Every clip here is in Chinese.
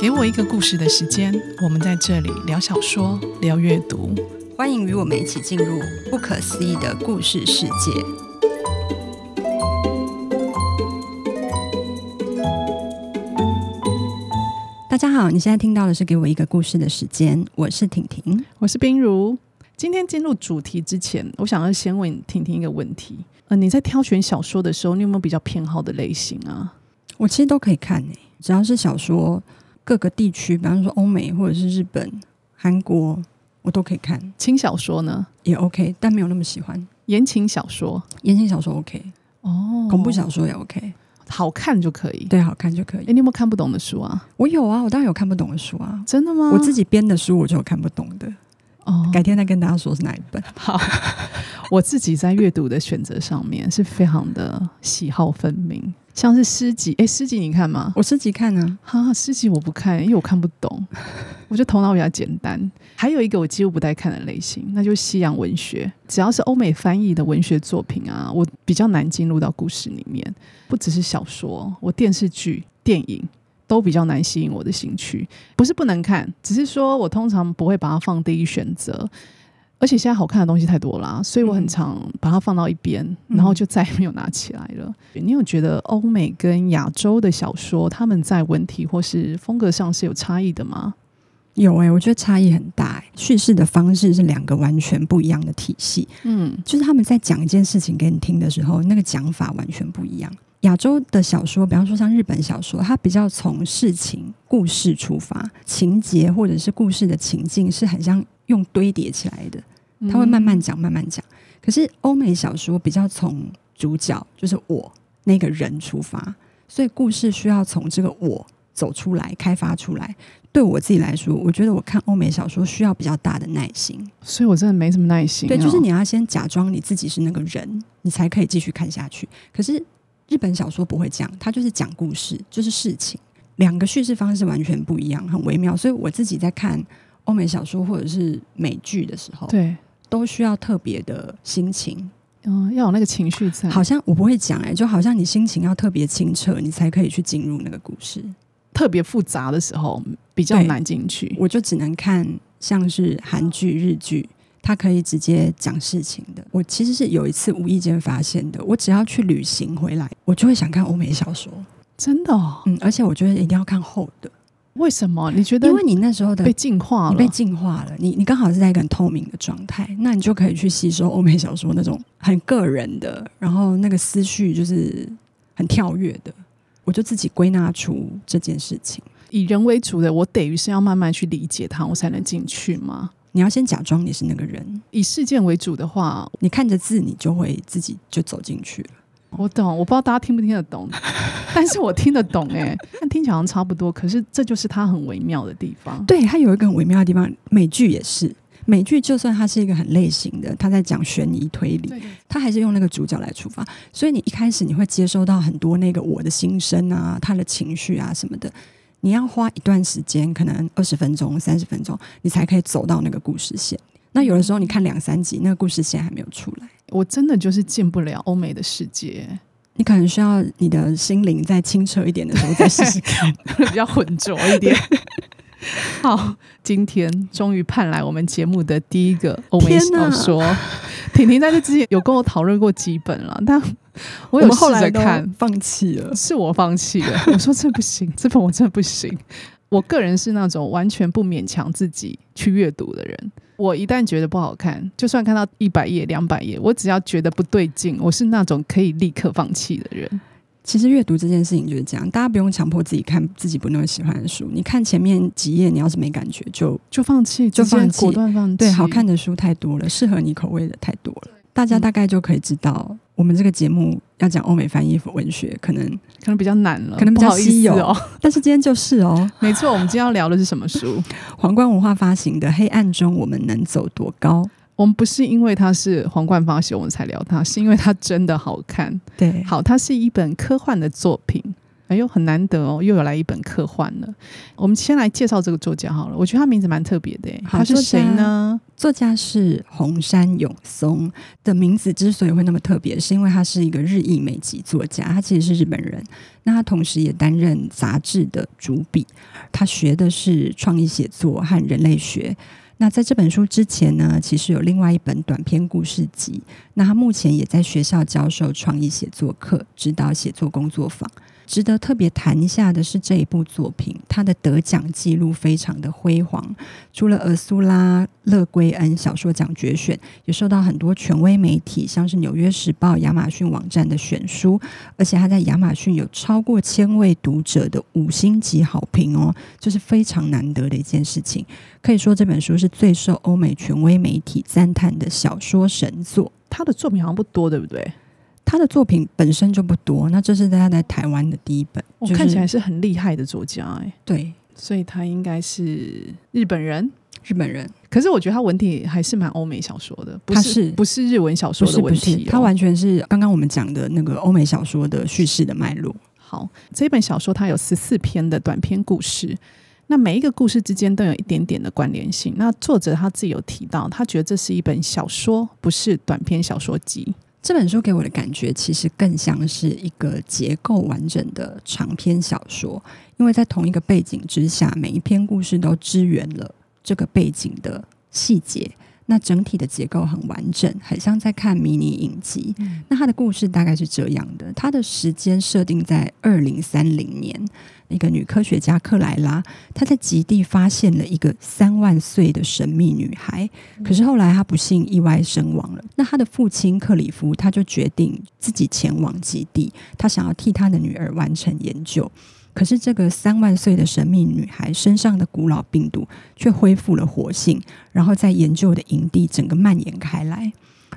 给我一个故事的时间，我们在这里聊小说，聊阅读，欢迎与我们一起进入不可思议的故事世界。大家好，你现在听到的是《给我一个故事的时间》，我是婷婷，我是冰如。今天进入主题之前，我想要先问婷婷一个问题：呃，你在挑选小说的时候，你有没有比较偏好的类型啊？我其实都可以看诶、欸，只要是小说。各个地区，比方说欧美或者是日本、韩国，我都可以看。轻小说呢也 OK，但没有那么喜欢。言情小说，言情小说 OK 哦，恐怖小说也 OK，好看就可以。对，好看就可以。诶，你有没有看不懂的书啊？我有啊，我当然有看不懂的书啊。真的吗？我自己编的书，我就有看不懂的。哦，改天再跟大家说是哪一本。好，我自己在阅读的选择上面是非常的喜好分明。像是诗集，哎，诗集你看吗？我诗集看啊，哈，诗集我不看，因为我看不懂，我觉得头脑比较简单。还有一个我几乎不带看的类型，那就是西洋文学。只要是欧美翻译的文学作品啊，我比较难进入到故事里面。不只是小说，我电视剧、电影都比较难吸引我的兴趣。不是不能看，只是说我通常不会把它放第一选择。而且现在好看的东西太多啦，所以我很常把它放到一边，嗯、然后就再也没有拿起来了。你有觉得欧美跟亚洲的小说，他们在文体或是风格上是有差异的吗？有诶、欸，我觉得差异很大、欸。叙事的方式是两个完全不一样的体系。嗯，就是他们在讲一件事情给你听的时候，那个讲法完全不一样。亚洲的小说，比方说像日本小说，它比较从事情、故事出发，情节或者是故事的情境是很像用堆叠起来的。他会慢慢讲，慢慢讲。可是欧美小说比较从主角，就是我那个人出发，所以故事需要从这个我走出来，开发出来。对我自己来说，我觉得我看欧美小说需要比较大的耐心，所以我真的没什么耐心。对，就是你要先假装你自己是那个人，你才可以继续看下去。可是日本小说不会这样，它就是讲故事，就是事情，两个叙事方式完全不一样，很微妙。所以我自己在看欧美小说或者是美剧的时候，对。都需要特别的心情，嗯，要有那个情绪在。好像我不会讲哎、欸，就好像你心情要特别清澈，你才可以去进入那个故事。特别复杂的时候比较难进去，我就只能看像是韩剧、日剧，它可以直接讲事情的。我其实是有一次无意间发现的，我只要去旅行回来，我就会想看欧美小说，真的、哦，嗯，而且我觉得一定要看厚的。为什么？你觉得？因为你那时候的被净化了，你被净化了。你你刚好是在一个很透明的状态，那你就可以去吸收欧美小说那种很个人的，然后那个思绪就是很跳跃的。我就自己归纳出这件事情，以人为主的，我等于是要慢慢去理解它，我才能进去吗？你要先假装你是那个人。以事件为主的话，你看着字，你就会自己就走进去了。我懂，我不知道大家听不听得懂，但是我听得懂哎、欸，但听起来好像差不多，可是这就是它很微妙的地方。对，它有一个很微妙的地方，美剧也是，美剧就算它是一个很类型的，它在讲悬疑推理，它还是用那个主角来出发，所以你一开始你会接收到很多那个我的心声啊，他的情绪啊什么的，你要花一段时间，可能二十分钟、三十分钟，你才可以走到那个故事线。那有的时候你看两三集，那个故事线还没有出来。我真的就是进不了欧美的世界，你可能需要你的心灵再清澈一点的时候再试试看，比较浑浊一点。好，今天终于盼来我们节目的第一个欧美小说。婷婷在这之前有跟我讨论过几本了，但我有试着看，放弃了，是我放弃了。我说这不行，这本我真的不行。我个人是那种完全不勉强自己去阅读的人。我一旦觉得不好看，就算看到一百页、两百页，我只要觉得不对劲，我是那种可以立刻放弃的人。其实阅读这件事情就是这样，大家不用强迫自己看自己不那么喜欢的书。你看前面几页，你要是没感觉，就就放弃，就放弃，果断放弃。对，好看的书太多了，适合你口味的太多了。大家大概就可以知道，我们这个节目要讲欧美翻译文学，可能可能比较难了，可能比较稀有哦。但是今天就是哦，没错，我们今天要聊的是什么书？皇冠文化发行的《黑暗中我们能走多高》。我们不是因为它是皇冠发行我们才聊它，是因为它真的好看。对，好，它是一本科幻的作品。哎呦，很难得哦，又有来一本科幻了。我们先来介绍这个作家好了，我觉得他名字蛮特别的。他是谁呢？作家是红山永松。的名字之所以会那么特别，是因为他是一个日裔美籍作家，他其实是日本人。那他同时也担任杂志的主笔，他学的是创意写作和人类学。那在这本书之前呢，其实有另外一本短篇故事集。那他目前也在学校教授创意写作课，指导写作工作坊。值得特别谈一下的是这一部作品，它的得奖记录非常的辉煌。除了俄苏拉·勒圭恩小说奖决选，也受到很多权威媒体，像是《纽约时报》、亚马逊网站的选书，而且他在亚马逊有超过千位读者的五星级好评哦，这是非常难得的一件事情。可以说这本书是最受欧美权威媒体赞叹的小说神作。他的作品好像不多，对不对？他的作品本身就不多，那这是他在台湾的第一本。我看起来是很厉害的作家，哎，对，所以他应该是日本人，日本人。可是我觉得他文体还是蛮欧美小说的，不是不是日文小说的文体，他完全是刚刚我们讲的那个欧美小说的叙事的脉络。好，这本小说它有十四篇的短篇故事，那每一个故事之间都有一点点的关联性。那作者他自己有提到，他觉得这是一本小说，不是短篇小说集。这本书给我的感觉，其实更像是一个结构完整的长篇小说，因为在同一个背景之下，每一篇故事都支援了这个背景的细节。那整体的结构很完整，很像在看迷你影集。嗯。那它的故事大概是这样的：它的时间设定在二零三零年。一个女科学家克莱拉，她在极地发现了一个三万岁的神秘女孩，可是后来她不幸意外身亡了。那她的父亲克里夫，他就决定自己前往极地，他想要替他的女儿完成研究。可是这个三万岁的神秘女孩身上的古老病毒却恢复了活性，然后在研究的营地整个蔓延开来。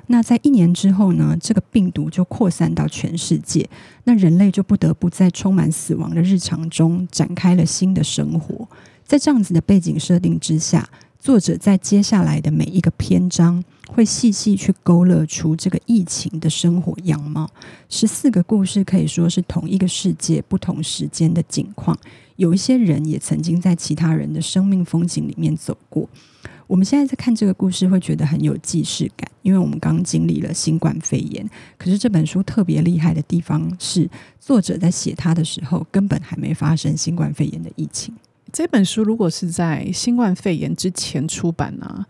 那在一年之后呢，这个病毒就扩散到全世界，那人类就不得不在充满死亡的日常中展开了新的生活。在这样子的背景设定之下，作者在接下来的每一个篇章会细细去勾勒出这个疫情的生活样貌。十四个故事可以说是同一个世界不同时间的景况，有一些人也曾经在其他人的生命风景里面走过。我们现在在看这个故事，会觉得很有既视感，因为我们刚经历了新冠肺炎。可是这本书特别厉害的地方是，作者在写它的时候，根本还没发生新冠肺炎的疫情。这本书如果是在新冠肺炎之前出版呢、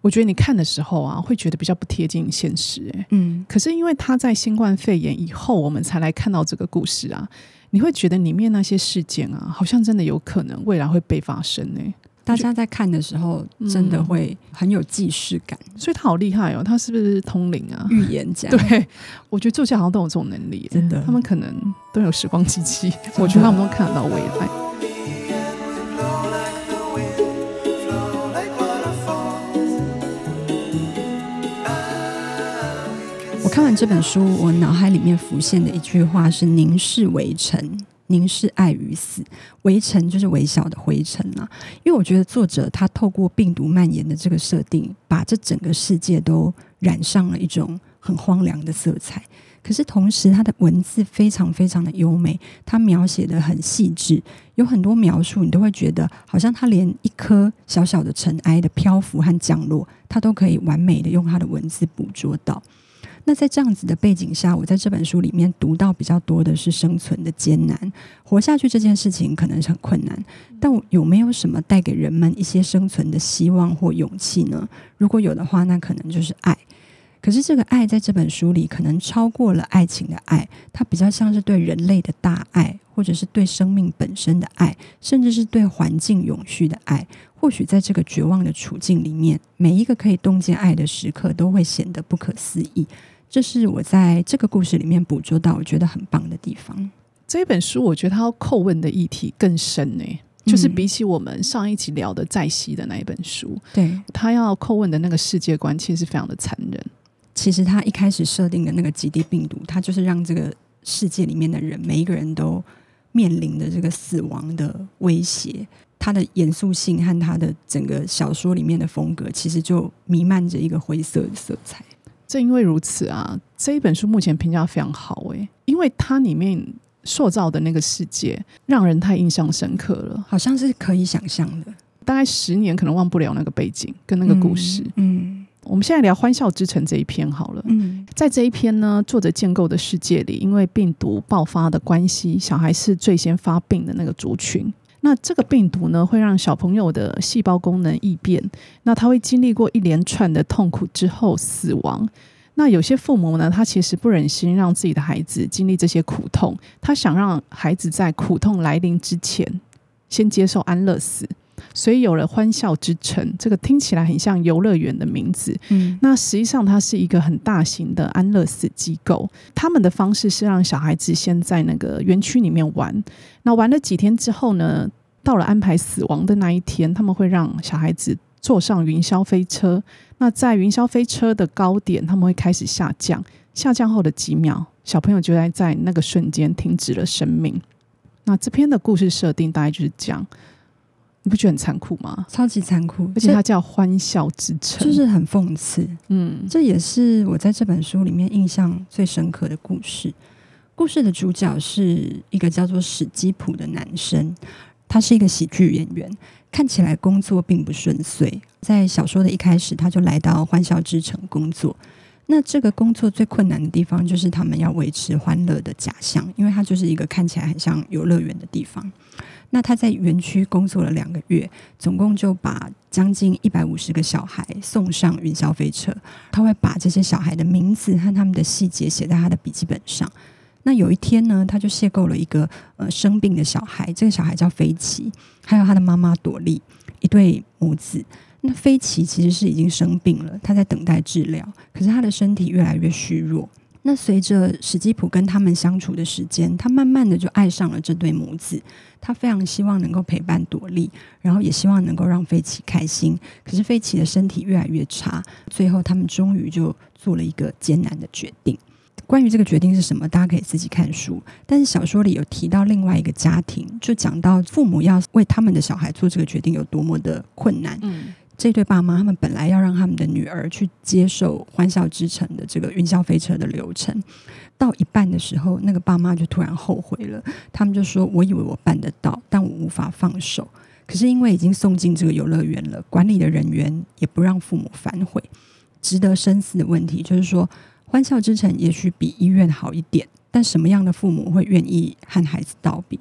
我觉得你看的时候啊，会觉得比较不贴近现实。哎，嗯。可是因为他在新冠肺炎以后，我们才来看到这个故事啊，你会觉得里面那些事件啊，好像真的有可能未来会被发生呢。大家在看的时候，真的会很有既视感，嗯，所以他好厉害哦！他是不是通灵啊？预言家？对，我觉得作家好像都有这种能力，真的。他们可能都有时光机器，我觉得他们都看得到未来。看完这本书，我脑海里面浮现的一句话是：“凝视围城。”凝视爱与死，围城就是微小的灰尘啊。因为我觉得作者他透过病毒蔓延的这个设定，把这整个世界都染上了一种很荒凉的色彩。可是同时，他的文字非常非常的优美，他描写的很细致，有很多描述你都会觉得，好像他连一颗小小的尘埃的漂浮和降落，他都可以完美的用他的文字捕捉到。那在这样子的背景下，我在这本书里面读到比较多的是生存的艰难，活下去这件事情可能是很困难，但有没有什么带给人们一些生存的希望或勇气呢？如果有的话，那可能就是爱。可是这个爱在这本书里可能超过了爱情的爱，它比较像是对人类的大爱，或者是对生命本身的爱，甚至是对环境永续的爱。或许在这个绝望的处境里面，每一个可以洞见爱的时刻都会显得不可思议。这是我在这个故事里面捕捉到我觉得很棒的地方。这本书我觉得它要叩问的议题更深呢，就是比起我们上一集聊的在西的那一本书，对，他要叩问的那个世界观其实是非常的残忍。其实他一开始设定的那个极地病毒，它就是让这个世界里面的人每一个人都面临着这个死亡的威胁。它的严肃性和它的整个小说里面的风格，其实就弥漫着一个灰色的色彩。正因为如此啊，这一本书目前评价非常好诶，因为它里面塑造的那个世界，让人太印象深刻了，好像是可以想象的。大概十年可能忘不了那个背景跟那个故事。嗯。嗯我们现在聊《欢笑之城》这一篇好了。嗯，在这一篇呢，作者建构的世界里，因为病毒爆发的关系，小孩是最先发病的那个族群。那这个病毒呢，会让小朋友的细胞功能异变，那他会经历过一连串的痛苦之后死亡。那有些父母呢，他其实不忍心让自己的孩子经历这些苦痛，他想让孩子在苦痛来临之前，先接受安乐死。所以有了欢笑之城，这个听起来很像游乐园的名字。嗯，那实际上它是一个很大型的安乐死机构。他们的方式是让小孩子先在那个园区里面玩，那玩了几天之后呢，到了安排死亡的那一天，他们会让小孩子坐上云霄飞车。那在云霄飞车的高点，他们会开始下降，下降后的几秒，小朋友就在在那个瞬间停止了生命。那这篇的故事设定大概就是这样。你不觉得很残酷吗？超级残酷，而且它叫《欢笑之城》，就是很讽刺。嗯，这也是我在这本书里面印象最深刻的故事。故事的主角是一个叫做史基普的男生，他是一个喜剧演员，看起来工作并不顺遂。在小说的一开始，他就来到欢笑之城工作。那这个工作最困难的地方，就是他们要维持欢乐的假象，因为它就是一个看起来很像游乐园的地方。那他在园区工作了两个月，总共就把将近一百五十个小孩送上云霄飞车。他会把这些小孩的名字和他们的细节写在他的笔记本上。那有一天呢，他就邂逅了一个呃生病的小孩，这个小孩叫菲奇，还有他的妈妈朵莉，一对母子。那菲奇其实是已经生病了，他在等待治疗，可是他的身体越来越虚弱。那随着史基普跟他们相处的时间，他慢慢的就爱上了这对母子。他非常希望能够陪伴朵莉，然后也希望能够让菲奇开心。可是菲奇的身体越来越差，最后他们终于就做了一个艰难的决定。关于这个决定是什么，大家可以自己看书。但是小说里有提到另外一个家庭，就讲到父母要为他们的小孩做这个决定有多么的困难。嗯。这对爸妈，他们本来要让他们的女儿去接受欢笑之城的这个云霄飞车的流程，到一半的时候，那个爸妈就突然后悔了。他们就说：“我以为我办得到，但我无法放手。可是因为已经送进这个游乐园了，管理的人员也不让父母反悔。值得深思的问题就是说，欢笑之城也许比医院好一点，但什么样的父母会愿意和孩子道别？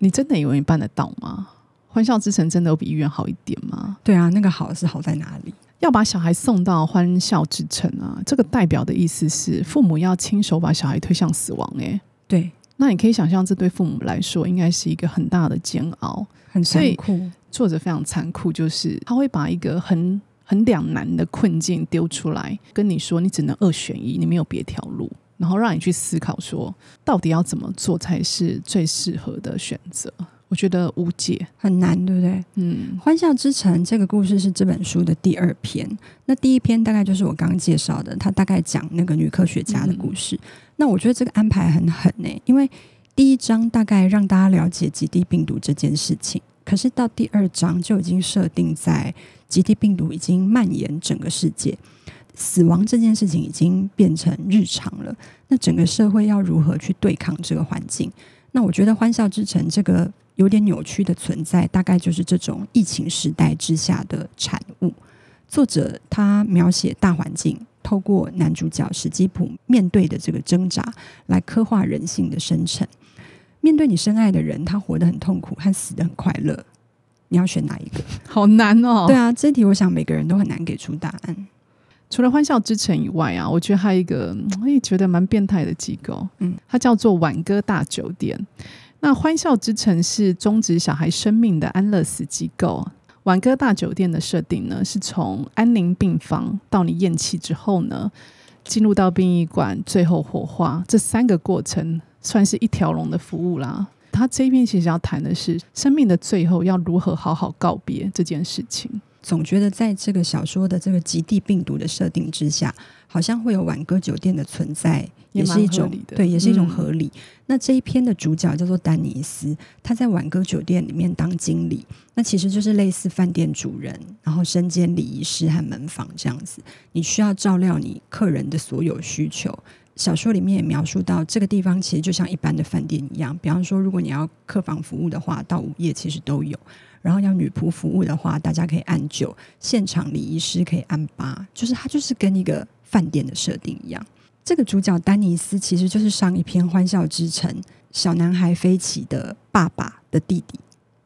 你真的以为你办得到吗？”欢笑之城真的有比医院好一点吗？对啊，那个好是好在哪里？要把小孩送到欢笑之城啊，这个代表的意思是父母要亲手把小孩推向死亡。诶，对，那你可以想象，这对父母来说应该是一个很大的煎熬，很残酷。作者非常残酷，就是他会把一个很很两难的困境丢出来，跟你说，你只能二选一，你没有别条路，然后让你去思考，说到底要怎么做才是最适合的选择。我觉得无解，很难，对不对？嗯，欢笑之城这个故事是这本书的第二篇。那第一篇大概就是我刚刚介绍的，他大概讲那个女科学家的故事。嗯、那我觉得这个安排很狠呢，因为第一章大概让大家了解极地病毒这件事情，可是到第二章就已经设定在极地病毒已经蔓延整个世界，死亡这件事情已经变成日常了。那整个社会要如何去对抗这个环境？那我觉得欢笑之城这个。有点扭曲的存在，大概就是这种疫情时代之下的产物。作者他描写大环境，透过男主角史基普面对的这个挣扎，来刻画人性的深沉。面对你深爱的人，他活得很痛苦，和死得很快乐，你要选哪一个？好难哦。对啊，这题我想每个人都很难给出答案。除了欢笑之城以外啊，我觉得还有一个我也觉得蛮变态的机构，嗯，它叫做晚歌大酒店。那欢笑之城是终止小孩生命的安乐死机构。晚歌大酒店的设定呢，是从安宁病房到你咽气之后呢，进入到殡仪馆，最后火化，这三个过程算是一条龙的服务啦。他这一篇其实要谈的是生命的最后要如何好好告别这件事情。总觉得在这个小说的这个极地病毒的设定之下，好像会有晚歌酒店的存在。也是一种对，也是一种合理。嗯、那这一篇的主角叫做丹尼斯，他在挽歌酒店里面当经理，那其实就是类似饭店主人，然后身兼礼仪师和门房这样子。你需要照料你客人的所有需求，小说里面也描述到，这个地方其实就像一般的饭店一样。比方说，如果你要客房服务的话，到午夜其实都有；然后要女仆服务的话，大家可以按九，现场礼仪师可以按八，就是它就是跟一个饭店的设定一样。这个主角丹尼斯其实就是上一篇《欢笑之城》小男孩飞起的爸爸的弟弟。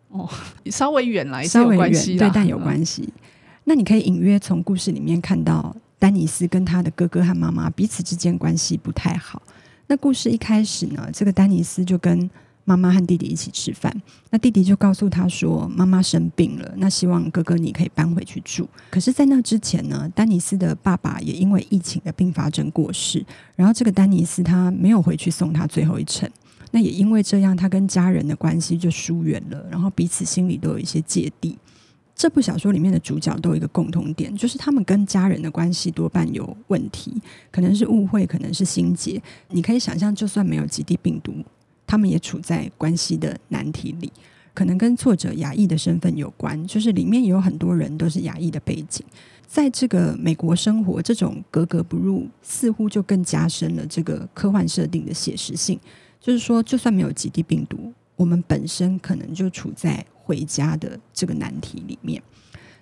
哦，稍微远来，稍微远，对，但有关系。嗯、那你可以隐约从故事里面看到。丹尼斯跟他的哥哥和妈妈彼此之间关系不太好。那故事一开始呢，这个丹尼斯就跟妈妈和弟弟一起吃饭。那弟弟就告诉他说，妈妈生病了，那希望哥哥你可以搬回去住。可是，在那之前呢，丹尼斯的爸爸也因为疫情的并发症过世。然后，这个丹尼斯他没有回去送他最后一程。那也因为这样，他跟家人的关系就疏远了，然后彼此心里都有一些芥蒂。这部小说里面的主角都有一个共同点，就是他们跟家人的关系多半有问题，可能是误会，可能是心结。你可以想象，就算没有极地病毒，他们也处在关系的难题里。可能跟作者亚裔的身份有关，就是里面有很多人都是亚裔的背景，在这个美国生活，这种格格不入，似乎就更加深了这个科幻设定的写实性。就是说，就算没有极地病毒，我们本身可能就处在。回家的这个难题里面，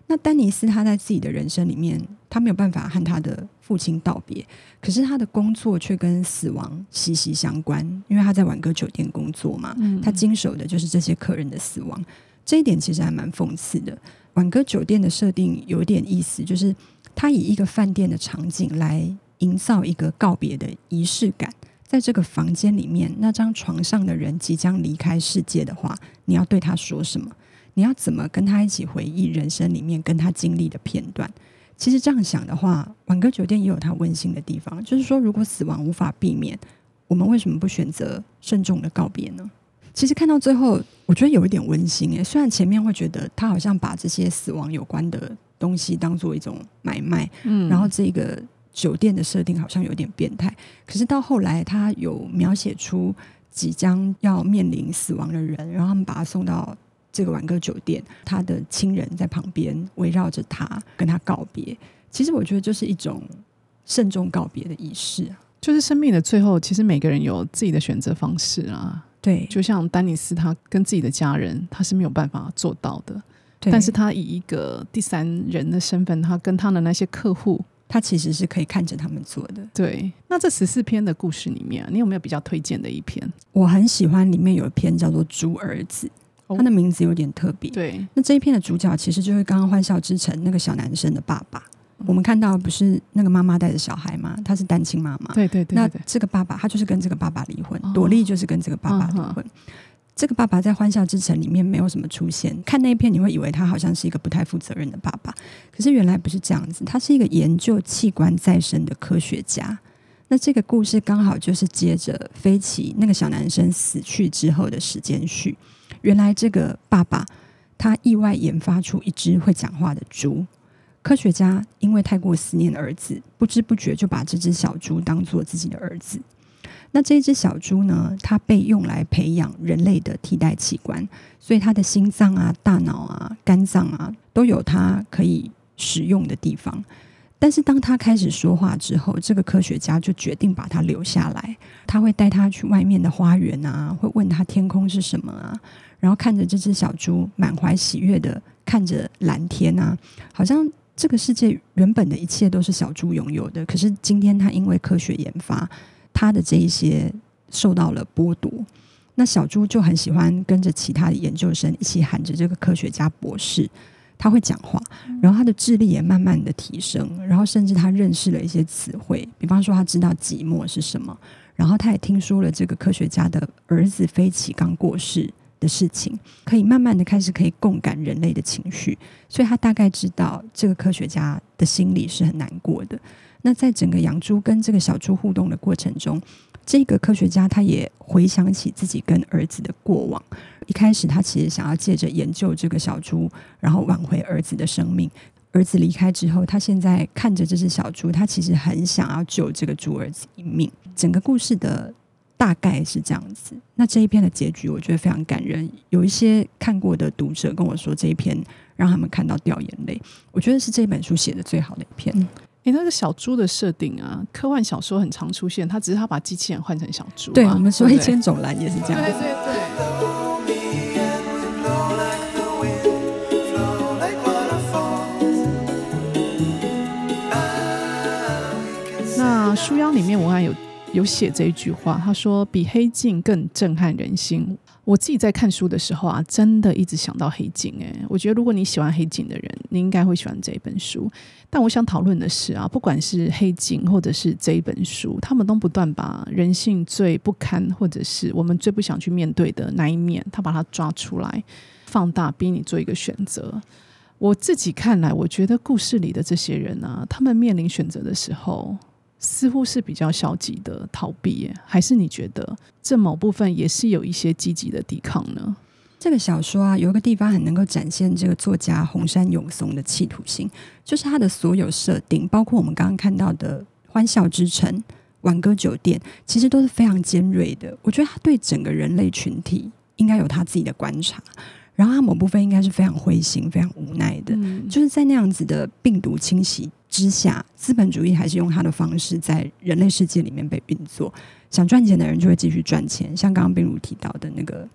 那丹尼斯他在自己的人生里面，他没有办法和他的父亲道别，可是他的工作却跟死亡息息相关，因为他在晚歌酒店工作嘛，他经手的就是这些客人的死亡，这一点其实还蛮讽刺的。晚歌酒店的设定有点意思，就是他以一个饭店的场景来营造一个告别的仪式感。在这个房间里面，那张床上的人即将离开世界的话，你要对他说什么？你要怎么跟他一起回忆人生里面跟他经历的片段？其实这样想的话，晚歌酒店也有它温馨的地方。就是说，如果死亡无法避免，我们为什么不选择慎重的告别呢？其实看到最后，我觉得有一点温馨诶。虽然前面会觉得他好像把这些死亡有关的东西当做一种买卖，嗯，然后这个。酒店的设定好像有点变态，可是到后来，他有描写出即将要面临死亡的人，然后他们把他送到这个挽歌酒店，他的亲人在旁边围绕着他，跟他告别。其实我觉得就是一种慎重告别的仪式啊，就是生命的最后，其实每个人有自己的选择方式啊。对，就像丹尼斯，他跟自己的家人，他是没有办法做到的，对但是他以一个第三人的身份，他跟他的那些客户。他其实是可以看着他们做的。对，那这十四篇的故事里面，你有没有比较推荐的一篇？我很喜欢里面有一篇叫做《猪儿子》，他的名字有点特别。对，那这一片的主角其实就是刚刚《欢笑之城》那个小男生的爸爸。我们看到不是那个妈妈带着小孩吗？他是单亲妈妈。对对对。那这个爸爸他就是跟这个爸爸离婚，朵莉就是跟这个爸爸离婚。这个爸爸在《欢笑之城》里面没有什么出现，看那一片你会以为他好像是一个不太负责任的爸爸，可是原来不是这样子，他是一个研究器官再生的科学家。那这个故事刚好就是接着飞奇那个小男生死去之后的时间序。原来这个爸爸他意外研发出一只会讲话的猪，科学家因为太过思念儿子，不知不觉就把这只小猪当做自己的儿子。那这只小猪呢？它被用来培养人类的替代器官，所以它的心脏啊、大脑啊、肝脏啊，都有它可以使用的地方。但是当他开始说话之后，这个科学家就决定把他留下来。他会带他去外面的花园啊，会问他天空是什么啊，然后看着这只小猪满怀喜悦的看着蓝天啊，好像这个世界原本的一切都是小猪拥有的。可是今天他因为科学研发。他的这一些受到了剥夺，那小猪就很喜欢跟着其他的研究生一起喊着这个科学家博士。他会讲话，然后他的智力也慢慢的提升，然后甚至他认识了一些词汇，比方说他知道寂寞是什么，然后他也听说了这个科学家的儿子飞奇刚过世的事情，可以慢慢的开始可以共感人类的情绪，所以他大概知道这个科学家的心里是很难过的。那在整个养猪跟这个小猪互动的过程中，这个科学家他也回想起自己跟儿子的过往。一开始他其实想要借着研究这个小猪，然后挽回儿子的生命。儿子离开之后，他现在看着这只小猪，他其实很想要救这个猪儿子一命。整个故事的大概是这样子。那这一篇的结局，我觉得非常感人。有一些看过的读者跟我说，这一篇让他们看到掉眼泪。我觉得是这本书写的最好的一篇。哎，那个小猪的设定啊，科幻小说很常出现，他只是他把机器人换成小猪、啊。对，我们说一千种蓝也是这样。对对对。那书腰里面文案有有写这一句话，他说：“比黑镜更震撼人心。”我自己在看书的时候啊，真的一直想到黑镜。诶，我觉得如果你喜欢黑镜的人，你应该会喜欢这一本书。但我想讨论的是啊，不管是黑镜或者是这一本书，他们都不断把人性最不堪，或者是我们最不想去面对的那一面，他把它抓出来，放大，逼你做一个选择。我自己看来，我觉得故事里的这些人啊，他们面临选择的时候。似乎是比较消极的逃避，还是你觉得这某部分也是有一些积极的抵抗呢？这个小说啊，有一个地方很能够展现这个作家红山永松的企图心，就是他的所有设定，包括我们刚刚看到的欢笑之城、挽歌酒店，其实都是非常尖锐的。我觉得他对整个人类群体应该有他自己的观察。然后他某部分应该是非常灰心、非常无奈的，嗯、就是在那样子的病毒侵袭之下，资本主义还是用他的方式在人类世界里面被运作。想赚钱的人就会继续赚钱，像刚刚冰如提到的那个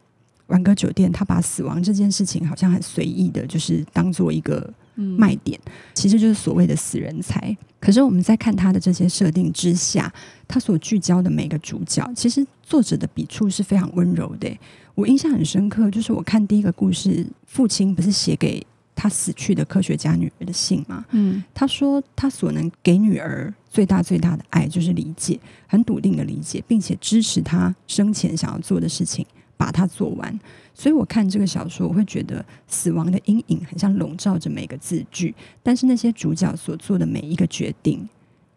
挽歌酒店，他把死亡这件事情好像很随意的，就是当做一个卖点，嗯、其实就是所谓的死人才。可是我们在看他的这些设定之下，他所聚焦的每个主角，其实作者的笔触是非常温柔的。我印象很深刻，就是我看第一个故事，父亲不是写给他死去的科学家女儿的信吗？嗯，他说他所能给女儿最大最大的爱就是理解，很笃定的理解，并且支持他生前想要做的事情，把它做完。所以我看这个小说，我会觉得死亡的阴影很像笼罩着每个字句，但是那些主角所做的每一个决定，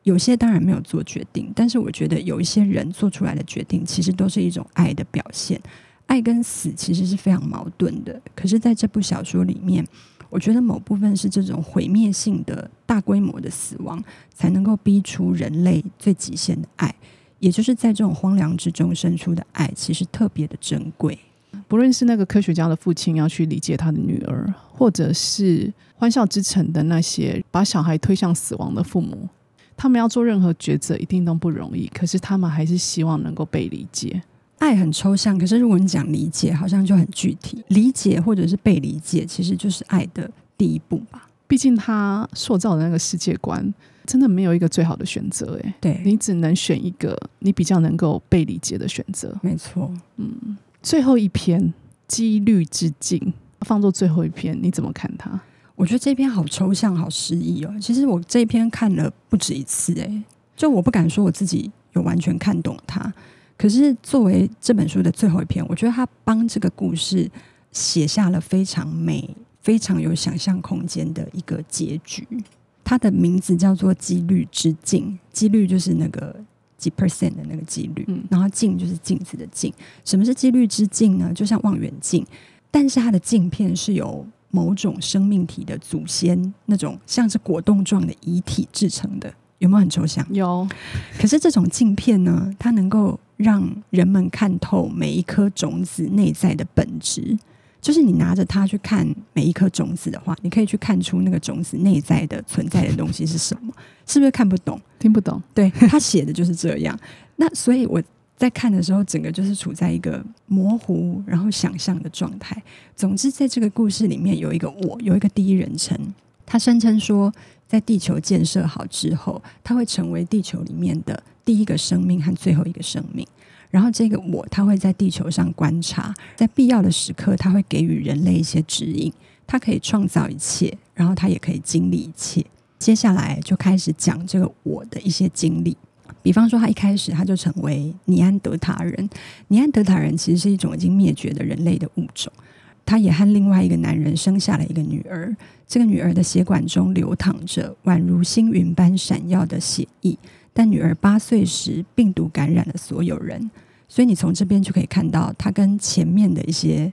有些当然没有做决定，但是我觉得有一些人做出来的决定，其实都是一种爱的表现。爱跟死其实是非常矛盾的，可是在这部小说里面，我觉得某部分是这种毁灭性的大规模的死亡，才能够逼出人类最极限的爱，也就是在这种荒凉之中生出的爱，其实特别的珍贵。不论是那个科学家的父亲要去理解他的女儿，或者是欢笑之城的那些把小孩推向死亡的父母，他们要做任何抉择一定都不容易，可是他们还是希望能够被理解。爱很抽象，可是如果你讲理解，好像就很具体。理解或者是被理解，其实就是爱的第一步吧。毕竟他塑造的那个世界观，真的没有一个最好的选择。哎，对，你只能选一个你比较能够被理解的选择。没错，嗯。最后一篇《几率之境》放作最后一篇，你怎么看它？我觉得这篇好抽象，好诗意哦。其实我这篇看了不止一次，哎，就我不敢说我自己有完全看懂它。可是，作为这本书的最后一篇，我觉得他帮这个故事写下了非常美、非常有想象空间的一个结局。它的名字叫做《几率之镜》，几率就是那个几 percent 的那个几率，然后镜就是镜子的镜。什么是几率之镜呢？就像望远镜，但是它的镜片是由某种生命体的祖先那种像是果冻状的遗体制成的。有没有很抽象？有。可是这种镜片呢，它能够让人们看透每一颗种子内在的本质。就是你拿着它去看每一颗种子的话，你可以去看出那个种子内在的存在的东西是什么。是不是看不懂？听不懂？对，他写的就是这样。那所以我在看的时候，整个就是处在一个模糊然后想象的状态。总之，在这个故事里面，有一个我，有一个第一人称，他声称说，在地球建设好之后，他会成为地球里面的第一个生命和最后一个生命。然后这个我，他会在地球上观察，在必要的时刻，他会给予人类一些指引。他可以创造一切，然后他也可以经历一切。接下来就开始讲这个我的一些经历。比方说，他一开始他就成为尼安德塔人。尼安德塔人其实是一种已经灭绝的人类的物种。他也和另外一个男人生下了一个女儿。这个女儿的血管中流淌着宛如星云般闪耀的血液，但女儿八岁时病毒感染了所有人，所以你从这边就可以看到，他跟前面的一些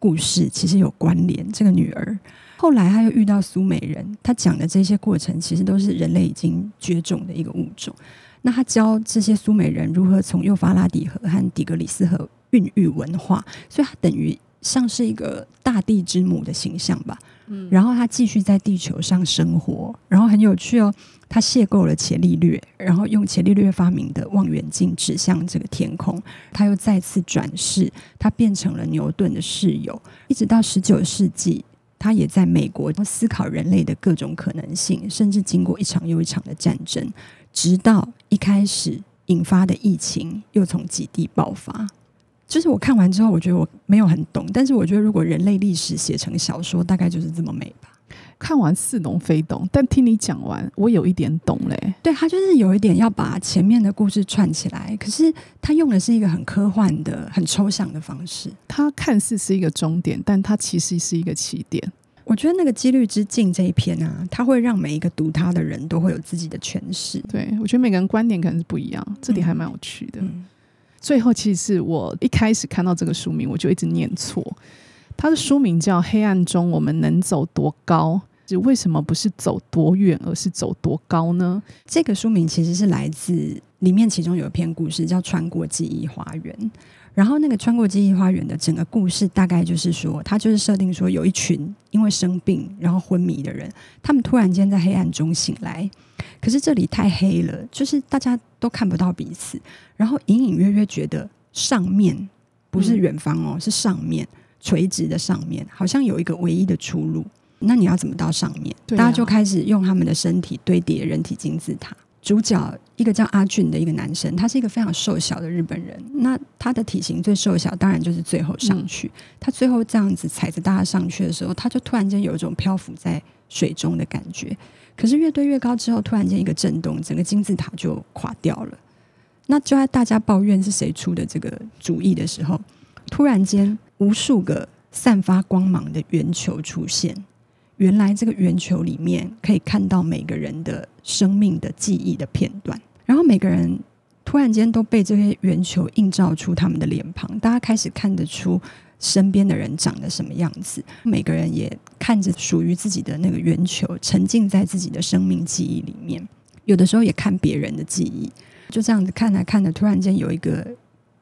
故事其实有关联。这个女儿后来她又遇到苏美人，她讲的这些过程其实都是人类已经绝种的一个物种。那她教这些苏美人如何从幼发拉底河和底格里斯河孕育文化，所以她等于。像是一个大地之母的形象吧。嗯，然后他继续在地球上生活，然后很有趣哦。他邂逅了伽利略，然后用伽利略发明的望远镜指向这个天空。他又再次转世，他变成了牛顿的室友。一直到十九世纪，他也在美国思考人类的各种可能性，甚至经过一场又一场的战争，直到一开始引发的疫情又从极地爆发。就是我看完之后，我觉得我没有很懂，但是我觉得如果人类历史写成小说，大概就是这么美吧。看完似懂非懂，但听你讲完，我有一点懂嘞。对，他就是有一点要把前面的故事串起来，可是他用的是一个很科幻的、很抽象的方式。它看似是一个终点，但它其实是一个起点。我觉得那个《几率之境》这一篇啊，它会让每一个读它的人都会有自己的诠释。对，我觉得每个人观点可能是不一样，这点还蛮有趣的。嗯、最后，其实是我一开始看到这个书名，我就一直念错。它的书名叫《黑暗中我们能走多高》。为什么不是走多远，而是走多高呢？这个书名其实是来自里面，其中有一篇故事叫《穿过记忆花园》。然后那个《穿过记忆花园》的整个故事大概就是说，它就是设定说，有一群因为生病然后昏迷的人，他们突然间在黑暗中醒来，可是这里太黑了，就是大家都看不到彼此，然后隐隐约约觉得上面不是远方哦，是上面垂直的上面，好像有一个唯一的出路。那你要怎么到上面？啊、大家就开始用他们的身体堆叠人体金字塔。主角一个叫阿俊的一个男生，他是一个非常瘦小的日本人。那他的体型最瘦小，当然就是最后上去。嗯、他最后这样子踩着大家上去的时候，他就突然间有一种漂浮在水中的感觉。可是越堆越高之后，突然间一个震动，整个金字塔就垮掉了。那就在大家抱怨是谁出的这个主意的时候，突然间无数个散发光芒的圆球出现。原来这个圆球里面可以看到每个人的生命的记忆的片段，然后每个人突然间都被这些圆球映照出他们的脸庞，大家开始看得出身边的人长得什么样子，每个人也看着属于自己的那个圆球，沉浸在自己的生命记忆里面，有的时候也看别人的记忆，就这样子看来看着，突然间有一个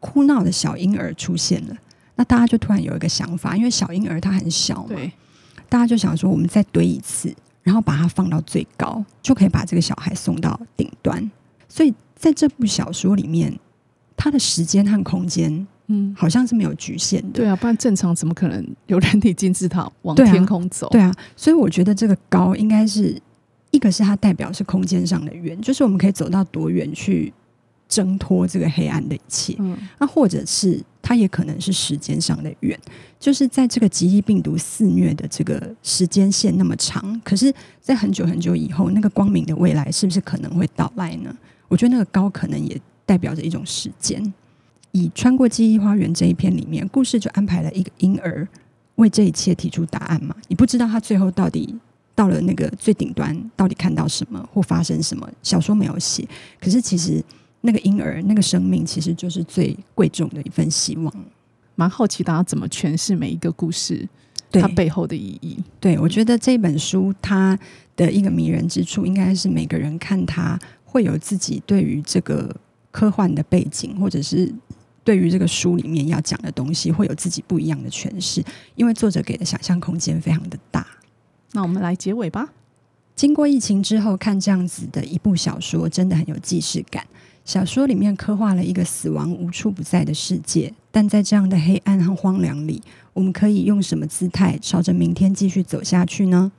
哭闹的小婴儿出现了，那大家就突然有一个想法，因为小婴儿他很小嘛。大家就想说，我们再堆一次，然后把它放到最高，就可以把这个小孩送到顶端。所以在这部小说里面，它的时间和空间，嗯，好像是没有局限的。对啊，不然正常怎么可能有人体金字塔往天空走？对啊，对啊，所以我觉得这个高应该是一个是它代表是空间上的远，就是我们可以走到多远去。挣脱这个黑暗的一切，那、嗯啊、或者是它也可能是时间上的远，就是在这个极易病毒肆虐的这个时间线那么长，可是，在很久很久以后，那个光明的未来是不是可能会到来呢？我觉得那个高可能也代表着一种时间。以穿过记忆花园这一篇里面，故事就安排了一个婴儿为这一切提出答案嘛？你不知道他最后到底到了那个最顶端，到底看到什么或发生什么？小说没有写，可是其实。那个婴儿，那个生命，其实就是最贵重的一份希望。蛮好奇大家怎么诠释每一个故事，对它背后的意义。对，我觉得这本书它的一个迷人之处，应该是每个人看它会有自己对于这个科幻的背景，或者是对于这个书里面要讲的东西，会有自己不一样的诠释。因为作者给的想象空间非常的大。那我们来结尾吧。经过疫情之后，看这样子的一部小说，真的很有既视感。小说里面刻画了一个死亡无处不在的世界，但在这样的黑暗和荒凉里，我们可以用什么姿态朝着明天继续走下去呢？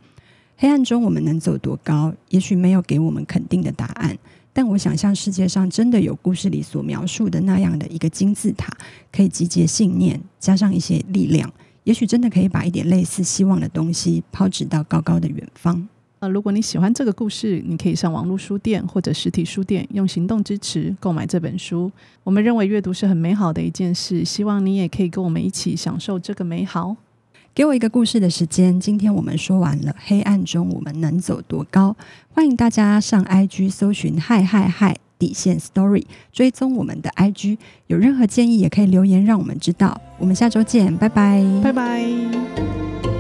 黑暗中我们能走多高？也许没有给我们肯定的答案，但我想象世界上真的有故事里所描述的那样的一个金字塔，可以集结信念，加上一些力量，也许真的可以把一点类似希望的东西抛掷到高高的远方。那如果你喜欢这个故事，你可以上网络书店或者实体书店用行动支持购买这本书。我们认为阅读是很美好的一件事，希望你也可以跟我们一起享受这个美好。给我一个故事的时间，今天我们说完了。黑暗中我们能走多高？欢迎大家上 IG 搜寻嗨嗨嗨底线 Story，追踪我们的 IG。有任何建议也可以留言让我们知道。我们下周见，拜拜，拜拜。